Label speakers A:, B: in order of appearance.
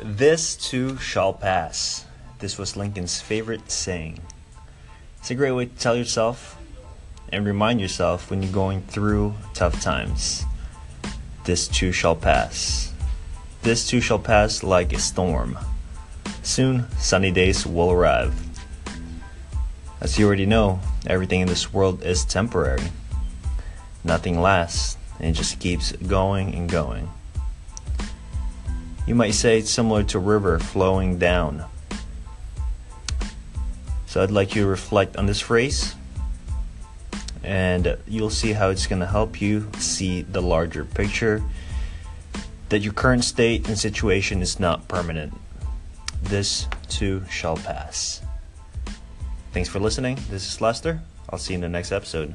A: This too shall pass. This was Lincoln's favorite saying. It's a great way to tell yourself and remind yourself when you're going through tough times. This too shall pass. This too shall pass like a storm. Soon, sunny days will arrive. As you already know, everything in this world is temporary. Nothing lasts, and it just keeps going and going. You might say it's similar to river flowing down. So I'd like you to reflect on this phrase, and you'll see how it's going to help you see the larger picture that your current state and situation is not permanent. This too shall pass. Thanks for listening. This is Lester. I'll see you in the next episode.